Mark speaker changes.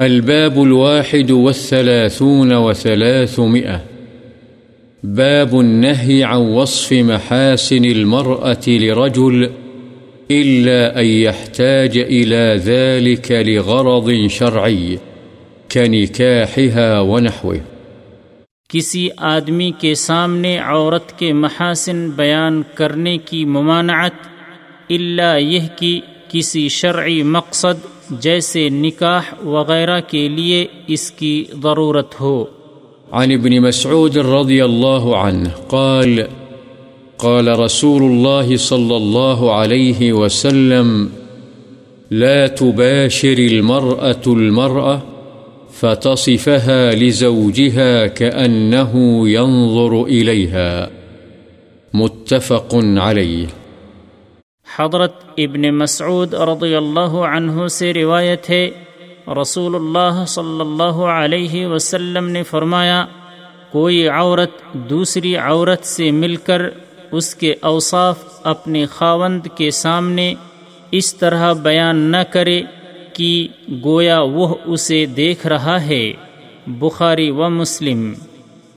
Speaker 1: الباب الواحد والثلاثون وثلاثمئة باب النهي عن وصف محاسن المرأة لرجل إلا أن يحتاج إلى ذلك لغرض شرعي كنكاحها ونحوه.
Speaker 2: کسی آدمی کے سامنے عورت کے محاسن بیان کرنے کی ممانعت اللہ یہ کہ کسی شرعی مقصد جیسے نکاح وغیرہ کے لیے اس کی ضرورت ہو۔
Speaker 1: عن ابن مسعود رضي الله عنه قال قال رسول الله صلى الله عليه وسلم، لا تباشر المرأة المرأة فتصفها لزوجها كأنه ينظر إليها، متفق عليه
Speaker 2: حضرت ابن مسعود رضی اللہ عنہ سے روایت ہے رسول اللہ صلی اللہ علیہ وسلم نے فرمایا، کوئی عورت دوسری عورت سے مل کر اس کے اوصاف اپنے خاوند کے سامنے اس طرح بیان نہ کرے کہ گویا وہ اسے دیکھ رہا ہے۔ بخاری و مسلم